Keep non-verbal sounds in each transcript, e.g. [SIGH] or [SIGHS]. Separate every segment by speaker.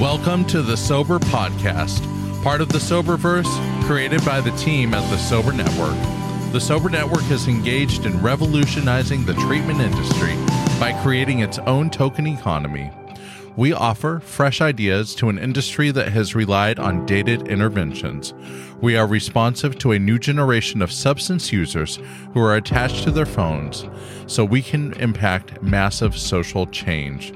Speaker 1: Welcome to the Sober Podcast, part of the Soberverse, created by the team at the Sober Network. The Sober Network is engaged in revolutionizing the treatment industry by creating its own token economy. We offer fresh ideas to an industry that has relied on dated interventions. We are responsive to a new generation of substance users who are attached to their phones, so we can impact massive social change.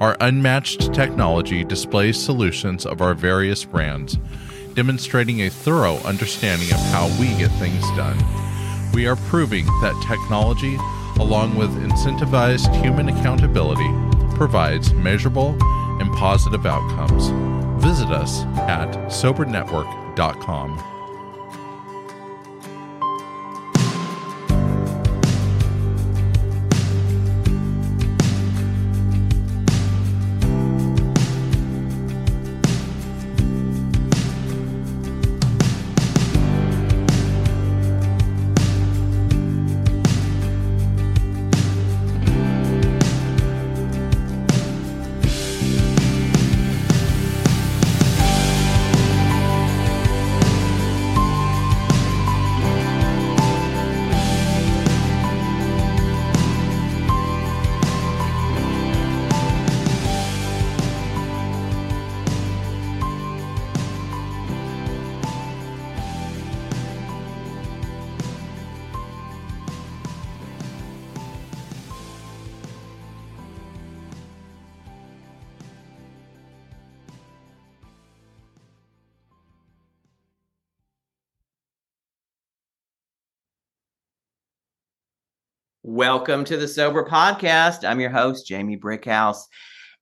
Speaker 1: Our unmatched technology displays solutions of our various brands, demonstrating a thorough understanding of how we get things done. We are proving that technology, along with incentivized human accountability, provides measurable and positive outcomes. Visit us at sobernetwork.com.
Speaker 2: Welcome to the Sober Podcast. I'm your host, Jamie Brickhouse.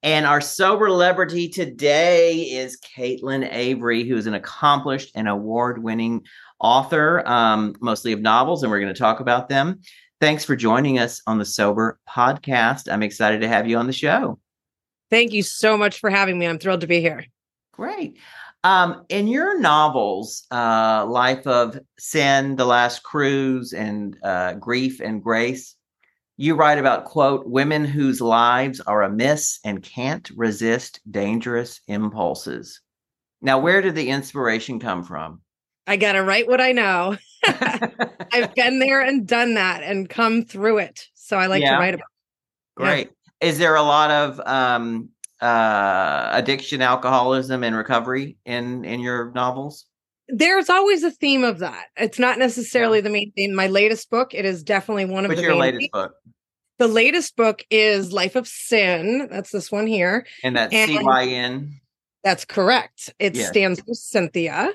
Speaker 2: And our sober celebrity today is Caitlin Avery, who is an accomplished and award winning author, um, mostly of novels, and we're going to talk about them. Thanks for joining us on the Sober Podcast. I'm excited to have you on the show.
Speaker 3: Thank you so much for having me. I'm thrilled to be here.
Speaker 2: Great. Um, in your novels, uh, Life of Cyn, The Last Cruz, and uh, Grief and Grace, you write about, quote, women whose lives are amiss and can't resist dangerous impulses. Now, where did the inspiration come from?
Speaker 3: I got to write what I know. [LAUGHS] [LAUGHS] I've been there and done that and come through it. So I like yeah. to write about
Speaker 2: it. Great. Yeah. Is there a lot of um, uh, addiction, alcoholism, and recovery in in your novels?
Speaker 3: There's always a theme of that. It's not necessarily yeah. the main theme. My latest book, it is definitely one of
Speaker 2: What's
Speaker 3: the
Speaker 2: your latest themes. book.
Speaker 3: The latest book is Life of Cyn. That's this one here.
Speaker 2: And that's C Y N.
Speaker 3: That's correct. It yes. stands for Cynthia.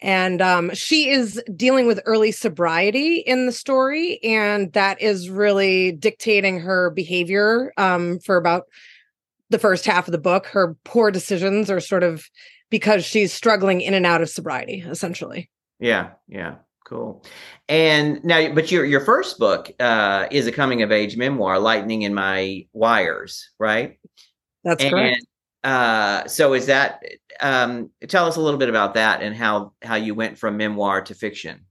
Speaker 3: And um, she is dealing with early sobriety in the story. And that is really dictating her behavior um, for about the first half of the book. Her poor decisions are sort of because she's struggling in and out of sobriety, essentially.
Speaker 2: Yeah, yeah, cool. And now, but your your first book uh, is a coming of age memoir, "Lightning in My Wires," right?
Speaker 3: That's
Speaker 2: and,
Speaker 3: correct.
Speaker 2: Uh, so, is that? Um, tell us a little bit about that and how how you went from memoir to fiction.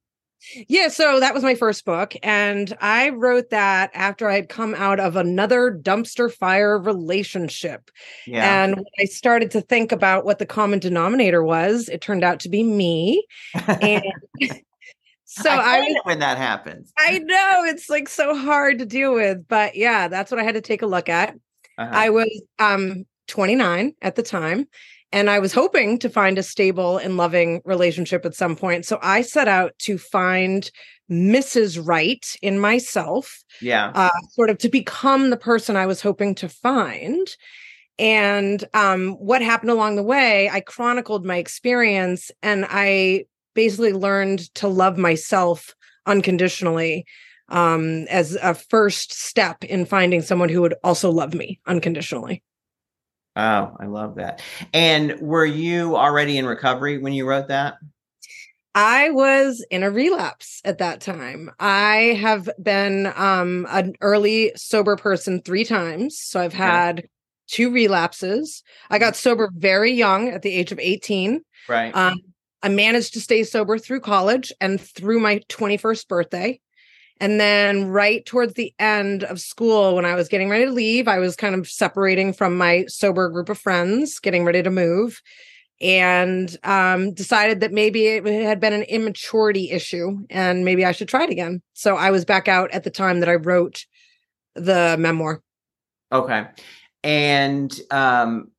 Speaker 3: Yeah, so that was my first book. And I wrote that after I had come out of another dumpster fire relationship. Yeah. And I started to think about what the common denominator was, it turned out to be me. And [LAUGHS]
Speaker 2: so I, I when that happens.
Speaker 3: I know it's like so hard to deal with. But yeah, that's what I had to take a look at. Uh-huh. I was um 29 at the time and I was hoping to find a stable and loving relationship at some point. So I set out to find Mrs. Right in myself.
Speaker 2: Yeah. Uh,
Speaker 3: sort of to become the person I was hoping to find. And um, what happened along the way, I chronicled my experience and I basically learned to love myself unconditionally um, as a first step in finding someone who would also love me unconditionally.
Speaker 2: Oh, I love that. And were you already in recovery when you wrote that?
Speaker 3: I was in a relapse at that time. I have been um, an early sober person three times. So I've had okay. two relapses. I got sober very young at the age of 18.
Speaker 2: Right. Um,
Speaker 3: I managed to stay sober through college and through my 21st birthday. And then, right towards the end of school, when I was getting ready to leave, I was kind of separating from my sober group of friends, getting ready to move, and um, decided that maybe it had been an immaturity issue and maybe I should try it again. So I was back out at the time that I wrote the memoir.
Speaker 2: Okay. And um,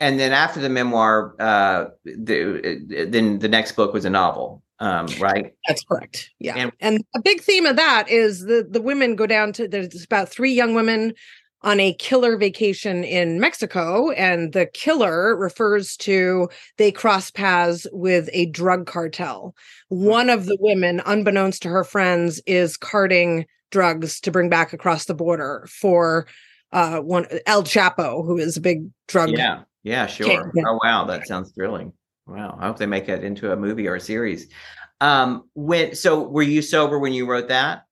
Speaker 2: and then after the memoir, uh, the, then the next book was a novel um, right?
Speaker 3: That's correct. Yeah. And, and a big theme of that is the the women go down to there's about three young women on a killer vacation in Mexico and the killer refers to they cross paths with a drug cartel. One of the women unbeknownst to her friends is carting drugs to bring back across the border for uh one El Chapo who is a big drug
Speaker 2: Yeah. Yeah, sure. Oh wow, that sounds thrilling. Wow, I hope they make that into a movie or a series. Um, when so were you sober when you wrote that?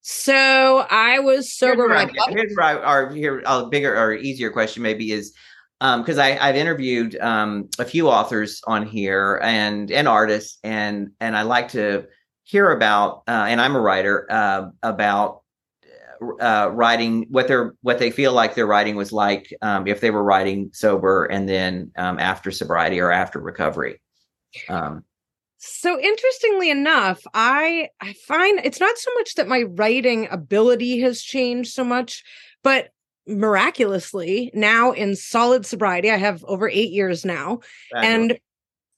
Speaker 3: So I was sober.
Speaker 2: Here's where, here's where I, or here a bigger or easier question maybe is because um, I I've interviewed um, a few authors on here and and artists and and I like to hear about uh, and I'm a writer uh, about uh, writing what they're what they feel like their writing was like um, if they were writing sober and then um, after sobriety or after recovery. Um,
Speaker 3: so interestingly enough, I I find it's not so much that my writing ability has changed so much, but miraculously now in solid sobriety, I have over eight years now, and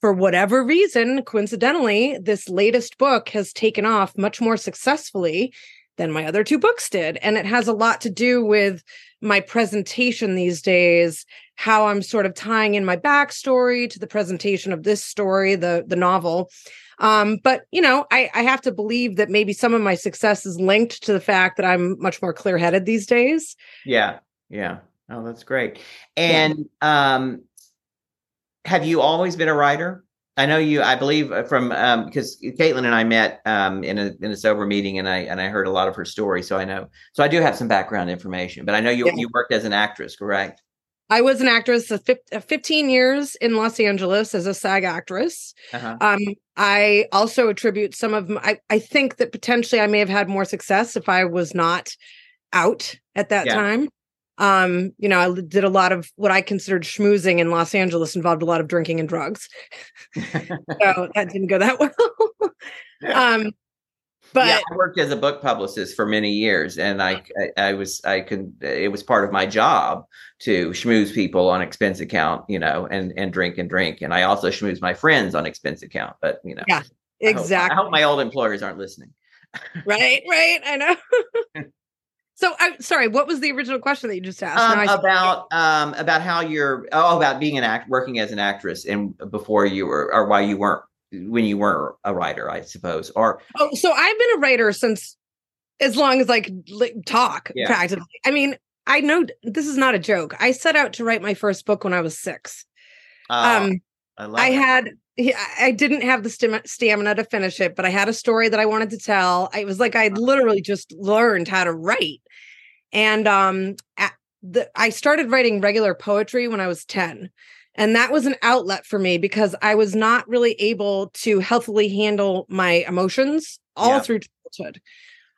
Speaker 3: for whatever reason, coincidentally, this latest book has taken off much more successfully than my other two books did. And it has a lot to do with my presentation these days, how I'm sort of tying in my backstory to the presentation of this story, the, the novel. Um, but you know, I, I have to believe that maybe some of my success is linked to the fact that I'm much more clear headed these days.
Speaker 2: Yeah. Yeah. Oh, that's great. And yeah. um have you always been a writer? I know you. I believe uh, from um, because Caitlin and I met um, in a in a sober meeting, and I and I heard a lot of her story. So I know. So I do have some background information. But I know you yeah. you worked as an actress, correct?
Speaker 3: I was an actress of 15 years in Los Angeles as a SAG actress. Uh-huh. Um, I also attribute some of my, I, I think that potentially I may have had more success if I was not out at that yeah. time. Um, you know, I did a lot of what I considered schmoozing in Los Angeles involved a lot of drinking and drugs. [LAUGHS] so that didn't go that [LAUGHS] well. um, but yeah,
Speaker 2: I worked as a book publicist for many years, and I, I, I was, I could, it was part of my job to schmooze people on expense account, you know, and and drink and drink, and I also schmooze my friends on expense account. But you know,
Speaker 3: yeah, exactly. I
Speaker 2: hope, I hope my old employers aren't listening.
Speaker 3: right, right. I know. [LAUGHS] So I'm sorry, what was the original question that you just asked?
Speaker 2: Um, about um, about how you're oh about being an act working as an actress and before you were or why you weren't when you weren't a writer, I suppose. Or
Speaker 3: oh, so I've been a writer since as long as I could talk yeah. practically. I mean, I know this is not a joke. I set out to write my first book when I was six. Uh, um, I, I had I didn't have the stamina to finish it, but I had a story that I wanted to tell. I was like I literally just learned how to write. And um, the, I started writing regular poetry when I was 10. And that was an outlet for me because I was not really able to healthily handle my emotions all yeah. through childhood.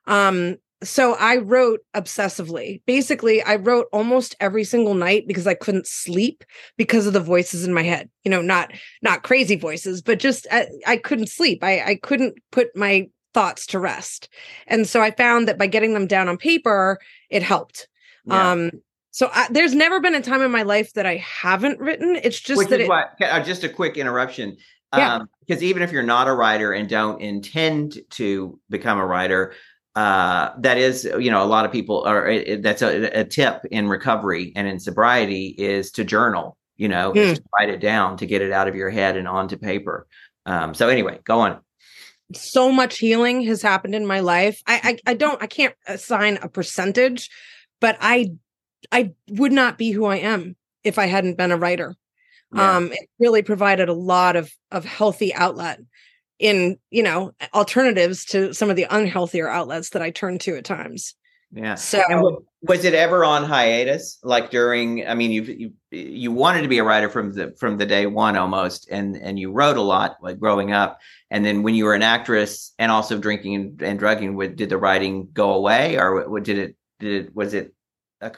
Speaker 3: Um, so I wrote obsessively. Basically, I wrote almost every single night because I couldn't sleep because of the voices in my head. You know, not not crazy voices, but just I, I couldn't sleep. I, I couldn't put my thoughts to rest. And so I found that by getting them down on paper, it helped. Yeah. Um, so I, there's never been a time in my life that I haven't written. It's just Which that it,
Speaker 2: what, uh, just a quick interruption. Yeah. Um, because even if you're not a writer and don't intend to become a writer, uh, that is, you know, a lot of people are. It, that's a, a, tip in recovery and in sobriety is to journal. You know, mm. to write it down to get it out of your head and onto paper. Um, so anyway, go on
Speaker 3: so much healing has happened in my life. I, I I don't I can't assign a percentage, but I I would not be who I am if I hadn't been a writer. Yeah. Um it really provided a lot of of healthy outlet in, you know, alternatives to some of the unhealthier outlets that I turn to at times.
Speaker 2: Yeah.
Speaker 3: So
Speaker 2: was it ever on hiatus? Like during, I mean, you you you wanted to be a writer from the from the day one almost, and and you wrote a lot like growing up, and then when you were an actress and also drinking and, and drugging, did the writing go away, or what did it did it was it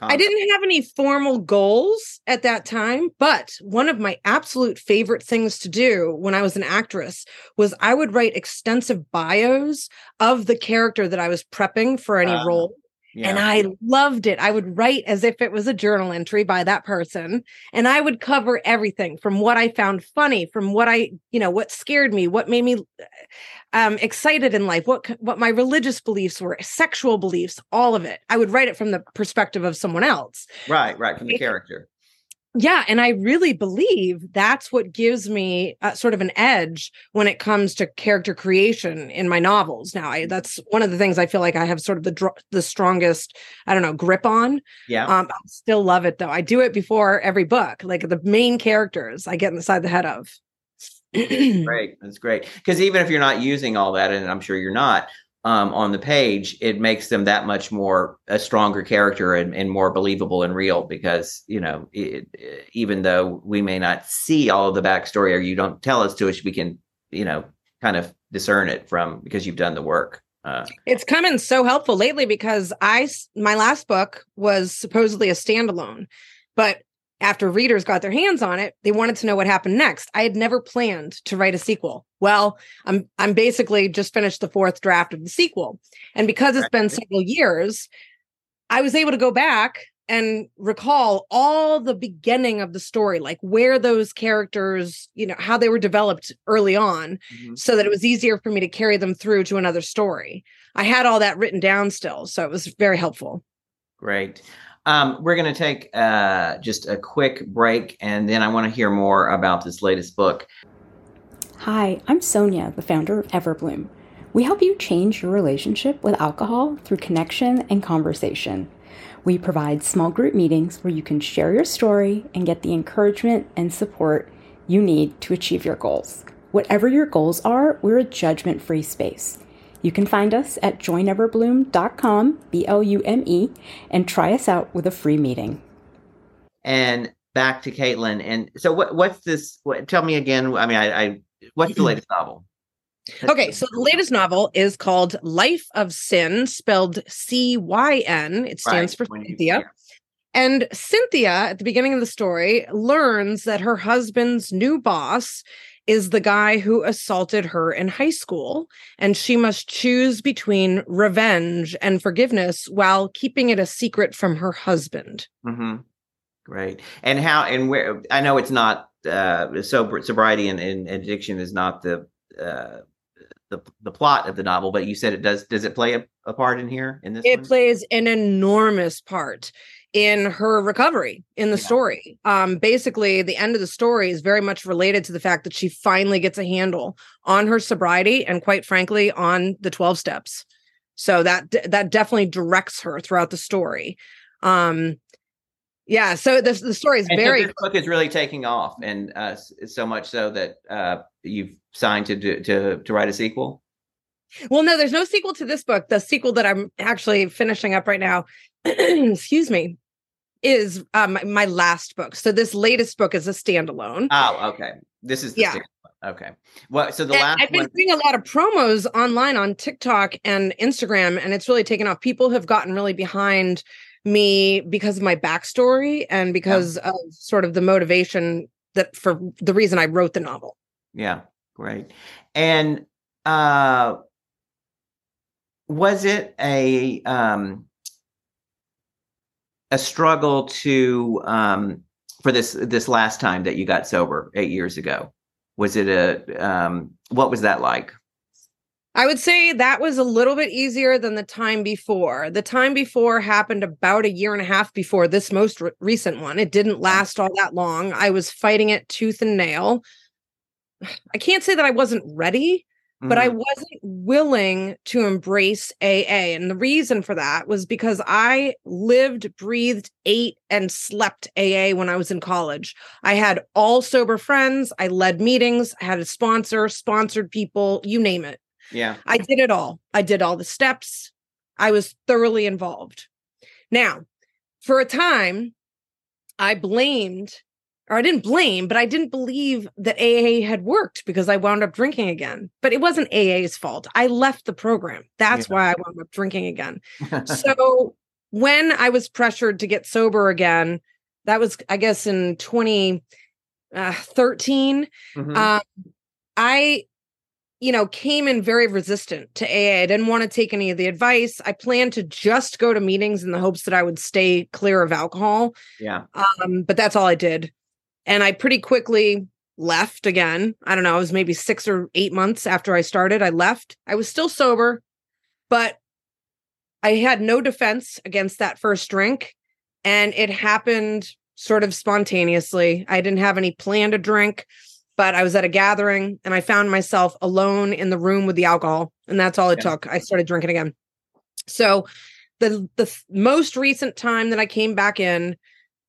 Speaker 3: I didn't have any formal goals at that time, but one of my absolute favorite things to do when I was an actress was I would write extensive bios of the character that I was prepping for any uh, role. Yeah. And I loved it. I would write as if it was a journal entry by that person. And I would cover everything from what I found funny, from what I, you know, what scared me, what made me um, excited in life, what what my religious beliefs were, sexual beliefs, all of it. I would write it from the perspective of someone else.
Speaker 2: Right, right, from the character
Speaker 3: yeah and i really believe that's what gives me a, sort of an edge when it comes to character creation in my novels. Now I, that's one of the things i feel like i have sort of the dr- the strongest i don't know grip on
Speaker 2: yeah. um,
Speaker 3: i still love it though. I do it before every book like the main characters i get inside the head of. [CLEARS THROAT]
Speaker 2: Great. That's great. Because even if you're not using all that and i'm sure you're not um, on the page, it makes them that much more a stronger character and, and more believable and real because you know it, even though we may not see all of the backstory or you don't tell us to us, we can you know kind of discern it from because you've done the work.
Speaker 3: Uh, it's coming so helpful lately because I my last book was supposedly a standalone, but after readers got their hands on it, they wanted to know what happened next. I had never planned to write a sequel. Well, I'm I'm basically just finished the fourth draft of the sequel. And because it's been several years, I was able to go back and recall all the beginning of the story, like where those characters, you know, how they were developed early on, mm-hmm. so that it was easier for me to carry them through to another story. I had all that written down still, so it was very helpful.
Speaker 2: Great. Um, we're going to take uh, just a quick break, and then I want to hear more about this latest book.
Speaker 4: Hi, I'm Sonia, the founder of Everblume. We help you change your relationship with alcohol through connection and conversation. We provide small group meetings where you can share your story and get the encouragement and support you need to achieve your goals. Whatever your goals are, we're a judgment free space. You can find us at joineverblume.com, B L U M E, and try us out with a free meeting.
Speaker 2: And back to Caitlin. And so, what, what's this? What, tell me again. I mean, I, I what's the latest novel? [CLEARS THROAT]
Speaker 3: Okay, so the latest novel is called Life of Cyn, spelled C Y N. It stands right. for Cynthia. And Cynthia, at the beginning of the story, learns that her husband's new boss is the guy who assaulted her in high school, and she must choose between revenge and forgiveness while keeping it a secret from her husband.
Speaker 2: Mm-hmm. Great. And how and where? I know it's not uh, sober, sobriety and, and, addiction is not the uh, the the plot of the novel, but you said it does. Does it play a, a part in here? In this,
Speaker 3: it one? plays an enormous part in her recovery in the yeah. story. Um, basically, the end of the story is very much related to the fact that she finally gets a handle on her sobriety and, quite frankly, on the 12 steps. So that that definitely directs her throughout the story. Um, yeah, so the the story is
Speaker 2: and
Speaker 3: very.
Speaker 2: So book is really taking off, and uh, so much so that uh, you've signed to do, to to write a sequel.
Speaker 3: Well, no, there's no sequel to this book. The sequel that I'm actually finishing up right now [CLEARS THROAT] excuse me, is um, my last book. So this latest book is a standalone.
Speaker 2: Oh, okay. This is yeah. Okay. Well, so the
Speaker 3: and
Speaker 2: last
Speaker 3: I've been
Speaker 2: one...
Speaker 3: doing a lot of promos online on TikTok and Instagram, and it's really taken off. People have gotten really behind me because of my backstory and because yeah. of sort of the motivation that for the reason I wrote the novel.
Speaker 2: Yeah, great. And uh was it a um a struggle to um, for this this last time that you got sober eight years ago? Was it a um, what was that like?
Speaker 3: I would say that was a little bit easier than the time before. The time before happened about a year and a half before this most re- recent one. It didn't last all that long. I was fighting it tooth and nail. [SIGHS] I can't say that I wasn't ready, but I mm-hmm. wasn't willing to embrace AA. And the reason for that was because I lived, breathed, ate, and slept AA when I was in college. I had all sober friends. I led meetings, I had a sponsor, sponsored people, you name it.
Speaker 2: Yeah.
Speaker 3: I did it all. I did all the steps. I was thoroughly involved. Now, for a time, I blamed, or I didn't blame, but I didn't believe that AA had worked because I wound up drinking again. But it wasn't AA's fault. I left the program. That's yeah. why I wound up drinking again. [LAUGHS] so when I was pressured to get sober again, that was, I guess, in 2013. Uh, mm-hmm. um, I you know, came in very resistant to AA. I didn't want to take any of the advice. I planned to just go to meetings in the hopes that I would stay clear of alcohol.
Speaker 2: Yeah.
Speaker 3: Um, but that's all I did. And I pretty quickly left again. I don't know, it was maybe six or eight months after I started. I left. I was still sober, but I had no defense against that first drink. And it happened sort of spontaneously. I didn't have any plan to drink but I was at a gathering and I found myself alone in the room with the alcohol, and that's all it yeah. took. I started drinking again. So, the the most recent time that I came back in,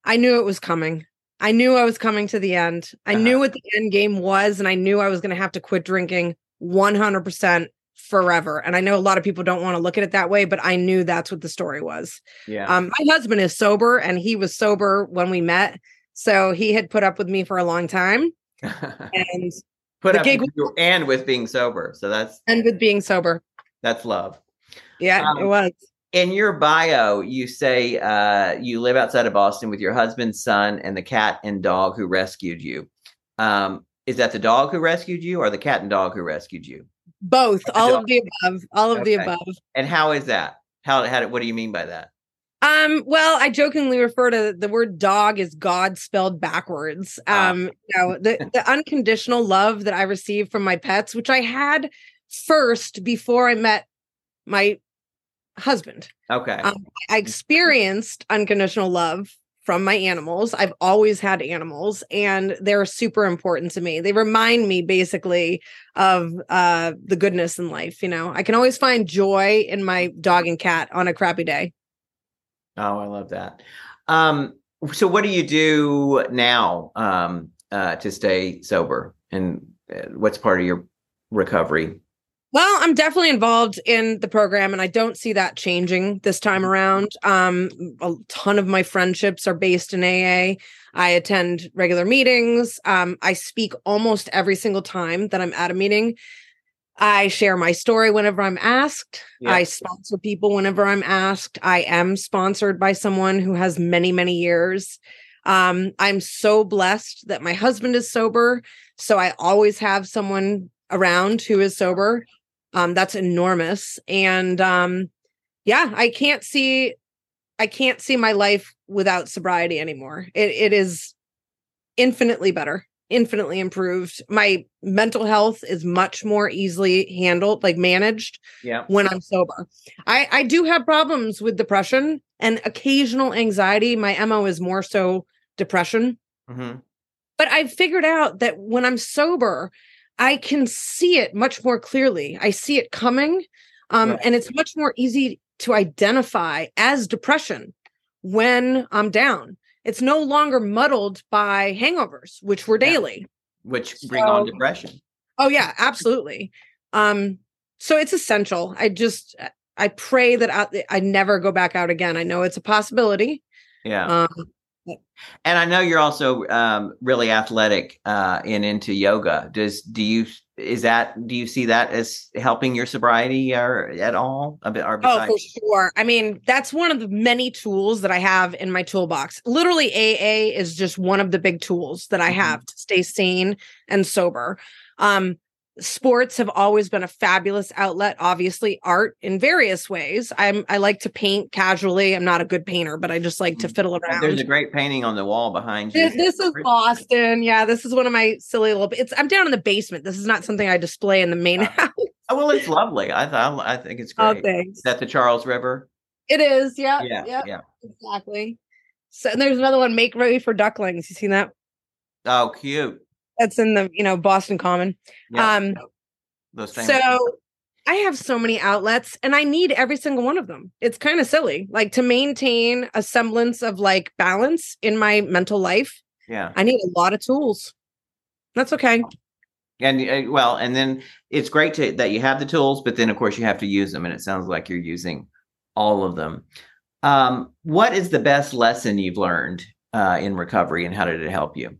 Speaker 3: I knew it was coming. I knew I was coming to the end. I uh-huh. knew what the end game was, and I knew I was going to have to quit drinking 100% forever. And I know a lot of people don't want to look at it that way, but I knew that's what the story was.
Speaker 2: Yeah.
Speaker 3: Um, my husband is sober, and he was sober when we met, so he had put up with me for a long time [LAUGHS] and
Speaker 2: put up with and with being sober. So that's
Speaker 3: and with being sober.
Speaker 2: That's love.
Speaker 3: Yeah, um, it was.
Speaker 2: In your bio, you say uh, you live outside of Boston with your husband, son, and the cat and dog who rescued you. Um, is that the dog who rescued you, or the cat and dog who rescued you?
Speaker 3: Both, all dog? of the above, all of okay. the above.
Speaker 2: And how is that? How how what do you mean by that?
Speaker 3: Um, well, I jokingly refer to the word dog as God spelled backwards. Ah. Um, you know, the, the unconditional love that I received from my pets, which I had first before I met my husband.
Speaker 2: Okay. Um,
Speaker 3: I experienced unconditional love from my animals. I've always had animals and they're super important to me. They remind me basically of uh the goodness in life, you know. I can always find joy in my dog and cat on a crappy day.
Speaker 2: Oh, I love that. Um, so, what do you do now um, uh, to stay sober, and uh, what's part of your recovery?
Speaker 3: Well, I'm definitely involved in the program, and I don't see that changing this time mm-hmm. around. Um, a ton of my friendships are based in AA. I attend regular meetings. Um, I speak almost every single time that I'm at a meeting. I share my story whenever I'm asked. Yep. I sponsor people whenever I'm asked. I am sponsored by someone who has many, many years. Um, I'm so blessed that my husband is sober. So I always have someone around who is sober. Um, that's enormous. And um, yeah, I can't see I can't see my life without sobriety anymore. It it is infinitely better infinitely improved. My mental health is much more easily handled, like managed
Speaker 2: yeah.
Speaker 3: when I'm sober. I, I do have problems with depression and occasional anxiety. My MO is more so depression. Mm-hmm. But I've figured out that when I'm sober, I can see it much more clearly. I see it coming. Um, right. And it's much more easy to identify as depression when I'm down. It's no longer muddled by hangovers, which were daily,
Speaker 2: yeah. which bring so, on depression.
Speaker 3: Oh yeah, absolutely. Um, so it's essential. I just I pray that I, I never go back out again. I know it's a possibility.
Speaker 2: Yeah. Um, and I know you're also um, really athletic uh, and into yoga. Does do you is that do you see that as helping your sobriety or at all?
Speaker 3: Or oh, for sure. I mean, that's one of the many tools that I have in my toolbox. Literally, AA is just one of the big tools that I mm-hmm. have to stay sane and sober. Um, sports have always been a fabulous outlet obviously art in various ways. I'm i like to paint casually. I'm not a good painter but i just like to mm. fiddle around
Speaker 2: there's a great painting on the wall behind you.
Speaker 3: This, this is boston. Yeah this is one of my silly little it's i'm down in the basement. This is not something i display in the main [LAUGHS] house.
Speaker 2: oh well it's lovely. I thought i think it's oh, great. oh, thanks. is that the charles river?
Speaker 3: It is. Yeah yeah yeah, yeah. exactly. So and there's another one make ready for ducklings. You seen that?
Speaker 2: Oh cute
Speaker 3: that's in the you know Boston Common. Yep. Um, so I have so many outlets, and I need every single one of them. It's kind of silly, like to maintain a semblance of like balance in my mental life.
Speaker 2: Yeah,
Speaker 3: I need a lot of tools. That's okay.
Speaker 2: And uh, well, and then it's great to that you have the tools, but then of course you have to use them, and it sounds like you're using all of them. Um, what is the best lesson you've learned uh, in recovery, and how did it help you?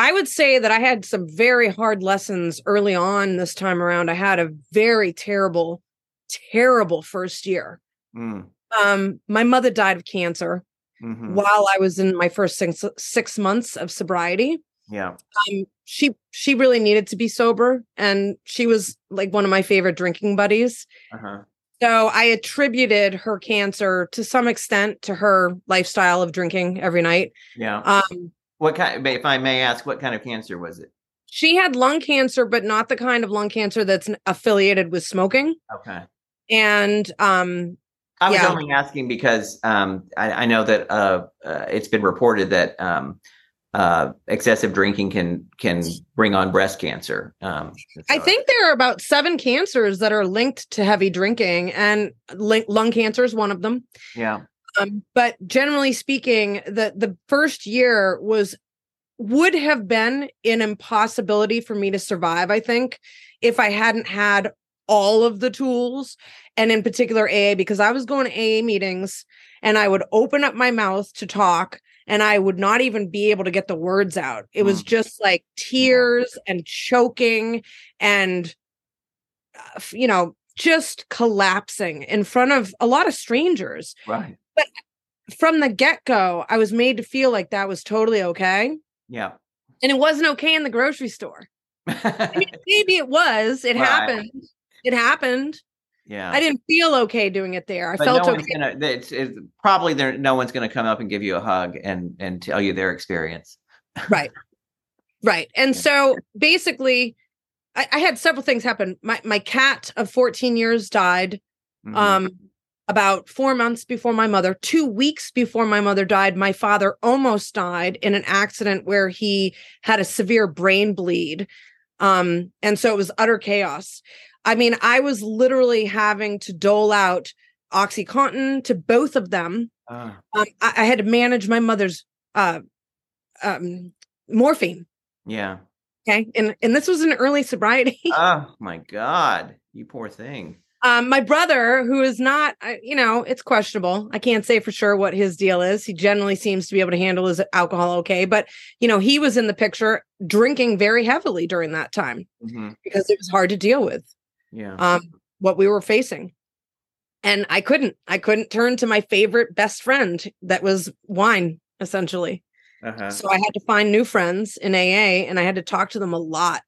Speaker 3: I would say that I had some very hard lessons early on this time around. I had a very terrible, terrible first year. Mm. Um, my mother died of cancer mm-hmm. while I was in my first six, six months of sobriety.
Speaker 2: Yeah.
Speaker 3: Um, she she really needed to be sober, and she was like one of my favorite drinking buddies. Uh-huh. So I attributed her cancer to some extent to her lifestyle of drinking every night.
Speaker 2: Yeah. Um, what kind? If I may ask, what kind of cancer was it?
Speaker 3: She had lung cancer, but not the kind of lung cancer that's affiliated with smoking.
Speaker 2: Okay.
Speaker 3: And um,
Speaker 2: I was yeah. only asking because um, I, I, know that uh, uh, it's been reported that um, uh, excessive drinking can can bring on breast cancer. Um,
Speaker 3: so. I think there are about seven cancers that are linked to heavy drinking, and lung cancer is one of them.
Speaker 2: Yeah.
Speaker 3: Um, but generally speaking, the the first year was would have been an impossibility for me to survive. I think if I hadn't had all of the tools, and in particular AA, because I was going to AA meetings and I would open up my mouth to talk and I would not even be able to get the words out. It was mm. just like tears and choking and, uh, you know, just collapsing in front of a lot of strangers.
Speaker 2: Right.
Speaker 3: But from the get go, I was made to feel like that was totally okay.
Speaker 2: Yeah.
Speaker 3: And it wasn't okay in the grocery store. I mean, [LAUGHS] maybe it was. It right. happened. It happened.
Speaker 2: Yeah.
Speaker 3: I didn't feel okay doing it there. I but felt
Speaker 2: no
Speaker 3: okay.
Speaker 2: Gonna, it's, it's probably there. No one's going to come up and give you a hug and and tell you their experience.
Speaker 3: right. Right. And so basically, I, I, had several things happen. My my cat of 14 years died. Mm-hmm. Um, about four months before my mother, two weeks before my mother died, my father almost died in an accident where he had a severe brain bleed. Um, and so it was utter chaos. I mean, I was literally having to dole out Oxycontin to both of them. Uh. Um, I, I, had to manage my mother's uh, um, morphine.
Speaker 2: Yeah.
Speaker 3: Okay. And and this was an early sobriety.
Speaker 2: oh [LAUGHS] my God. You poor thing.
Speaker 3: Um, my brother, who is not, you know, it's questionable. I can't say for sure what his deal is. He generally seems to be able to handle his alcohol okay, but you know, he was in the picture drinking very heavily during that time mm-hmm. because it was hard to deal with
Speaker 2: yeah
Speaker 3: um what we were facing and i couldn't i couldn't turn to my favorite best friend that was wine essentially uh-huh. so i had to find new friends in aa and i had to talk to them a lot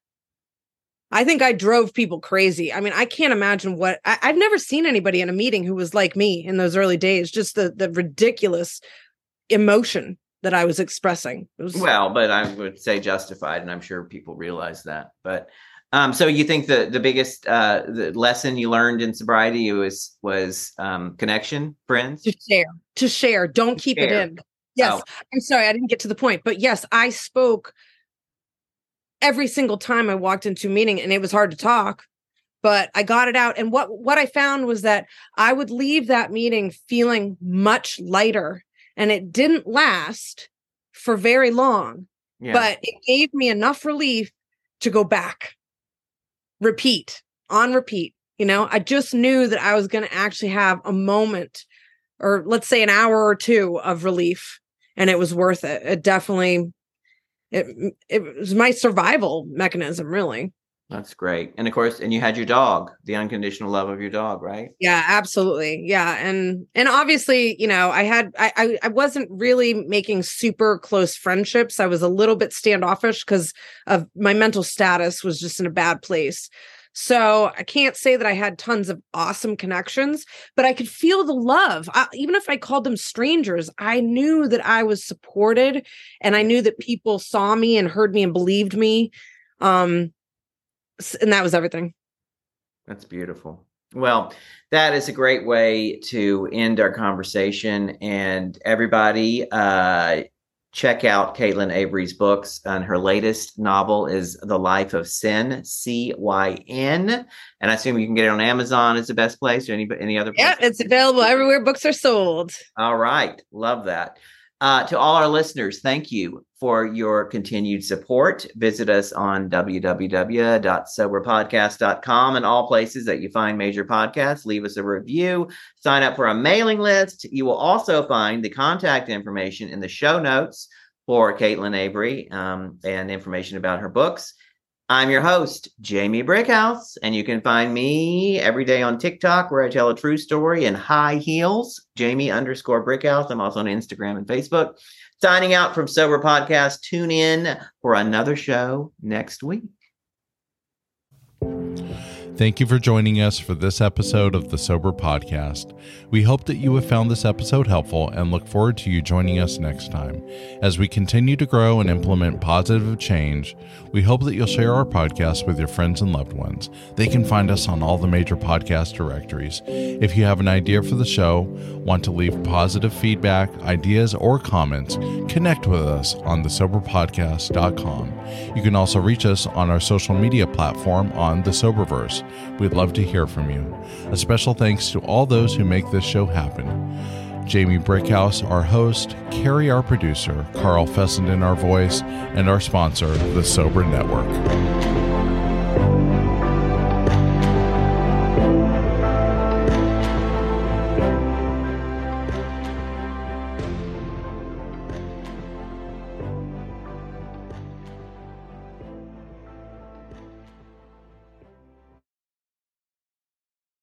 Speaker 3: i think i drove people crazy i mean i can't imagine what I, have never seen anybody in a meeting who was like me in those early days just the the ridiculous emotion that i was expressing
Speaker 2: was, well but i would say justified and i'm sure people realize that but um, so you think the the biggest uh, the lesson you learned in sobriety was was um, connection, friends,
Speaker 3: to share, to share. Don't keep share. it in. Yes, oh. I'm sorry, I didn't get to the point, but yes, I spoke every single time I walked into a meeting, and it was hard to talk, but I got it out. And what what I found was that I would leave that meeting feeling much lighter, and it didn't last for very long, yeah. but it gave me enough relief to go back repeat on repeat. You know, I just knew that I was going to actually have a moment or let's say an hour or two of relief and it was worth it. It definitely it it was my survival mechanism really.
Speaker 2: That's great. And of course, and you had your dog, the unconditional love of your dog, right?
Speaker 3: Yeah, absolutely. Yeah. And and obviously, you know, I had I I, I wasn't really making super close friendships. I was a little bit standoffish because of my mental status was just in a bad place. So I can't say that I had tons of awesome connections, but I could feel the love. I, even if I called them strangers, I knew that I was supported and I knew that people saw me and heard me and believed me. Um, and that was everything.
Speaker 2: That's beautiful. Well, that is a great way to end our conversation. And everybody, uh, check out Caitlin Avery's books. And her latest novel is The Life of Cyn, C Y N. And I assume you can get it on Amazon. It's the best place or any any other place?
Speaker 3: Yeah, it's available everywhere books are sold.
Speaker 2: All right. Love that. Uh, to all our listeners, thank you for your continued support. Visit us on www.soberpodcast.com and all places that you find major podcasts. Leave us a review, sign up for a mailing list. You will also find the contact information in the show notes for Caitlin Avery um, and information about her books. I'm your host, Jamie Brickhouse, and you can find me every day on TikTok where I tell a true story in high heels, Jamie underscore Brickhouse. I'm also on Instagram and Facebook. Signing out from Sober Podcast. Tune in for another show next week.
Speaker 1: Thank you for joining us for this episode of the Sober Podcast. We hope that you have found this episode helpful and look forward to you joining us next time. As we continue to grow and implement positive change, we hope that you'll share our podcast with your friends and loved ones. They can find us on all the major podcast directories. If you have an idea for the show, want to leave positive feedback, ideas, or comments, connect with us on thesoberpodcast.com. You can also reach us on our social media platform on the Soberverse. We'd love to hear from you. A special thanks to all those who make this show happen. Jamie Brickhouse, our host, Carrie, our producer, Carl Fessenden, our voice, and our sponsor, the Sober Network.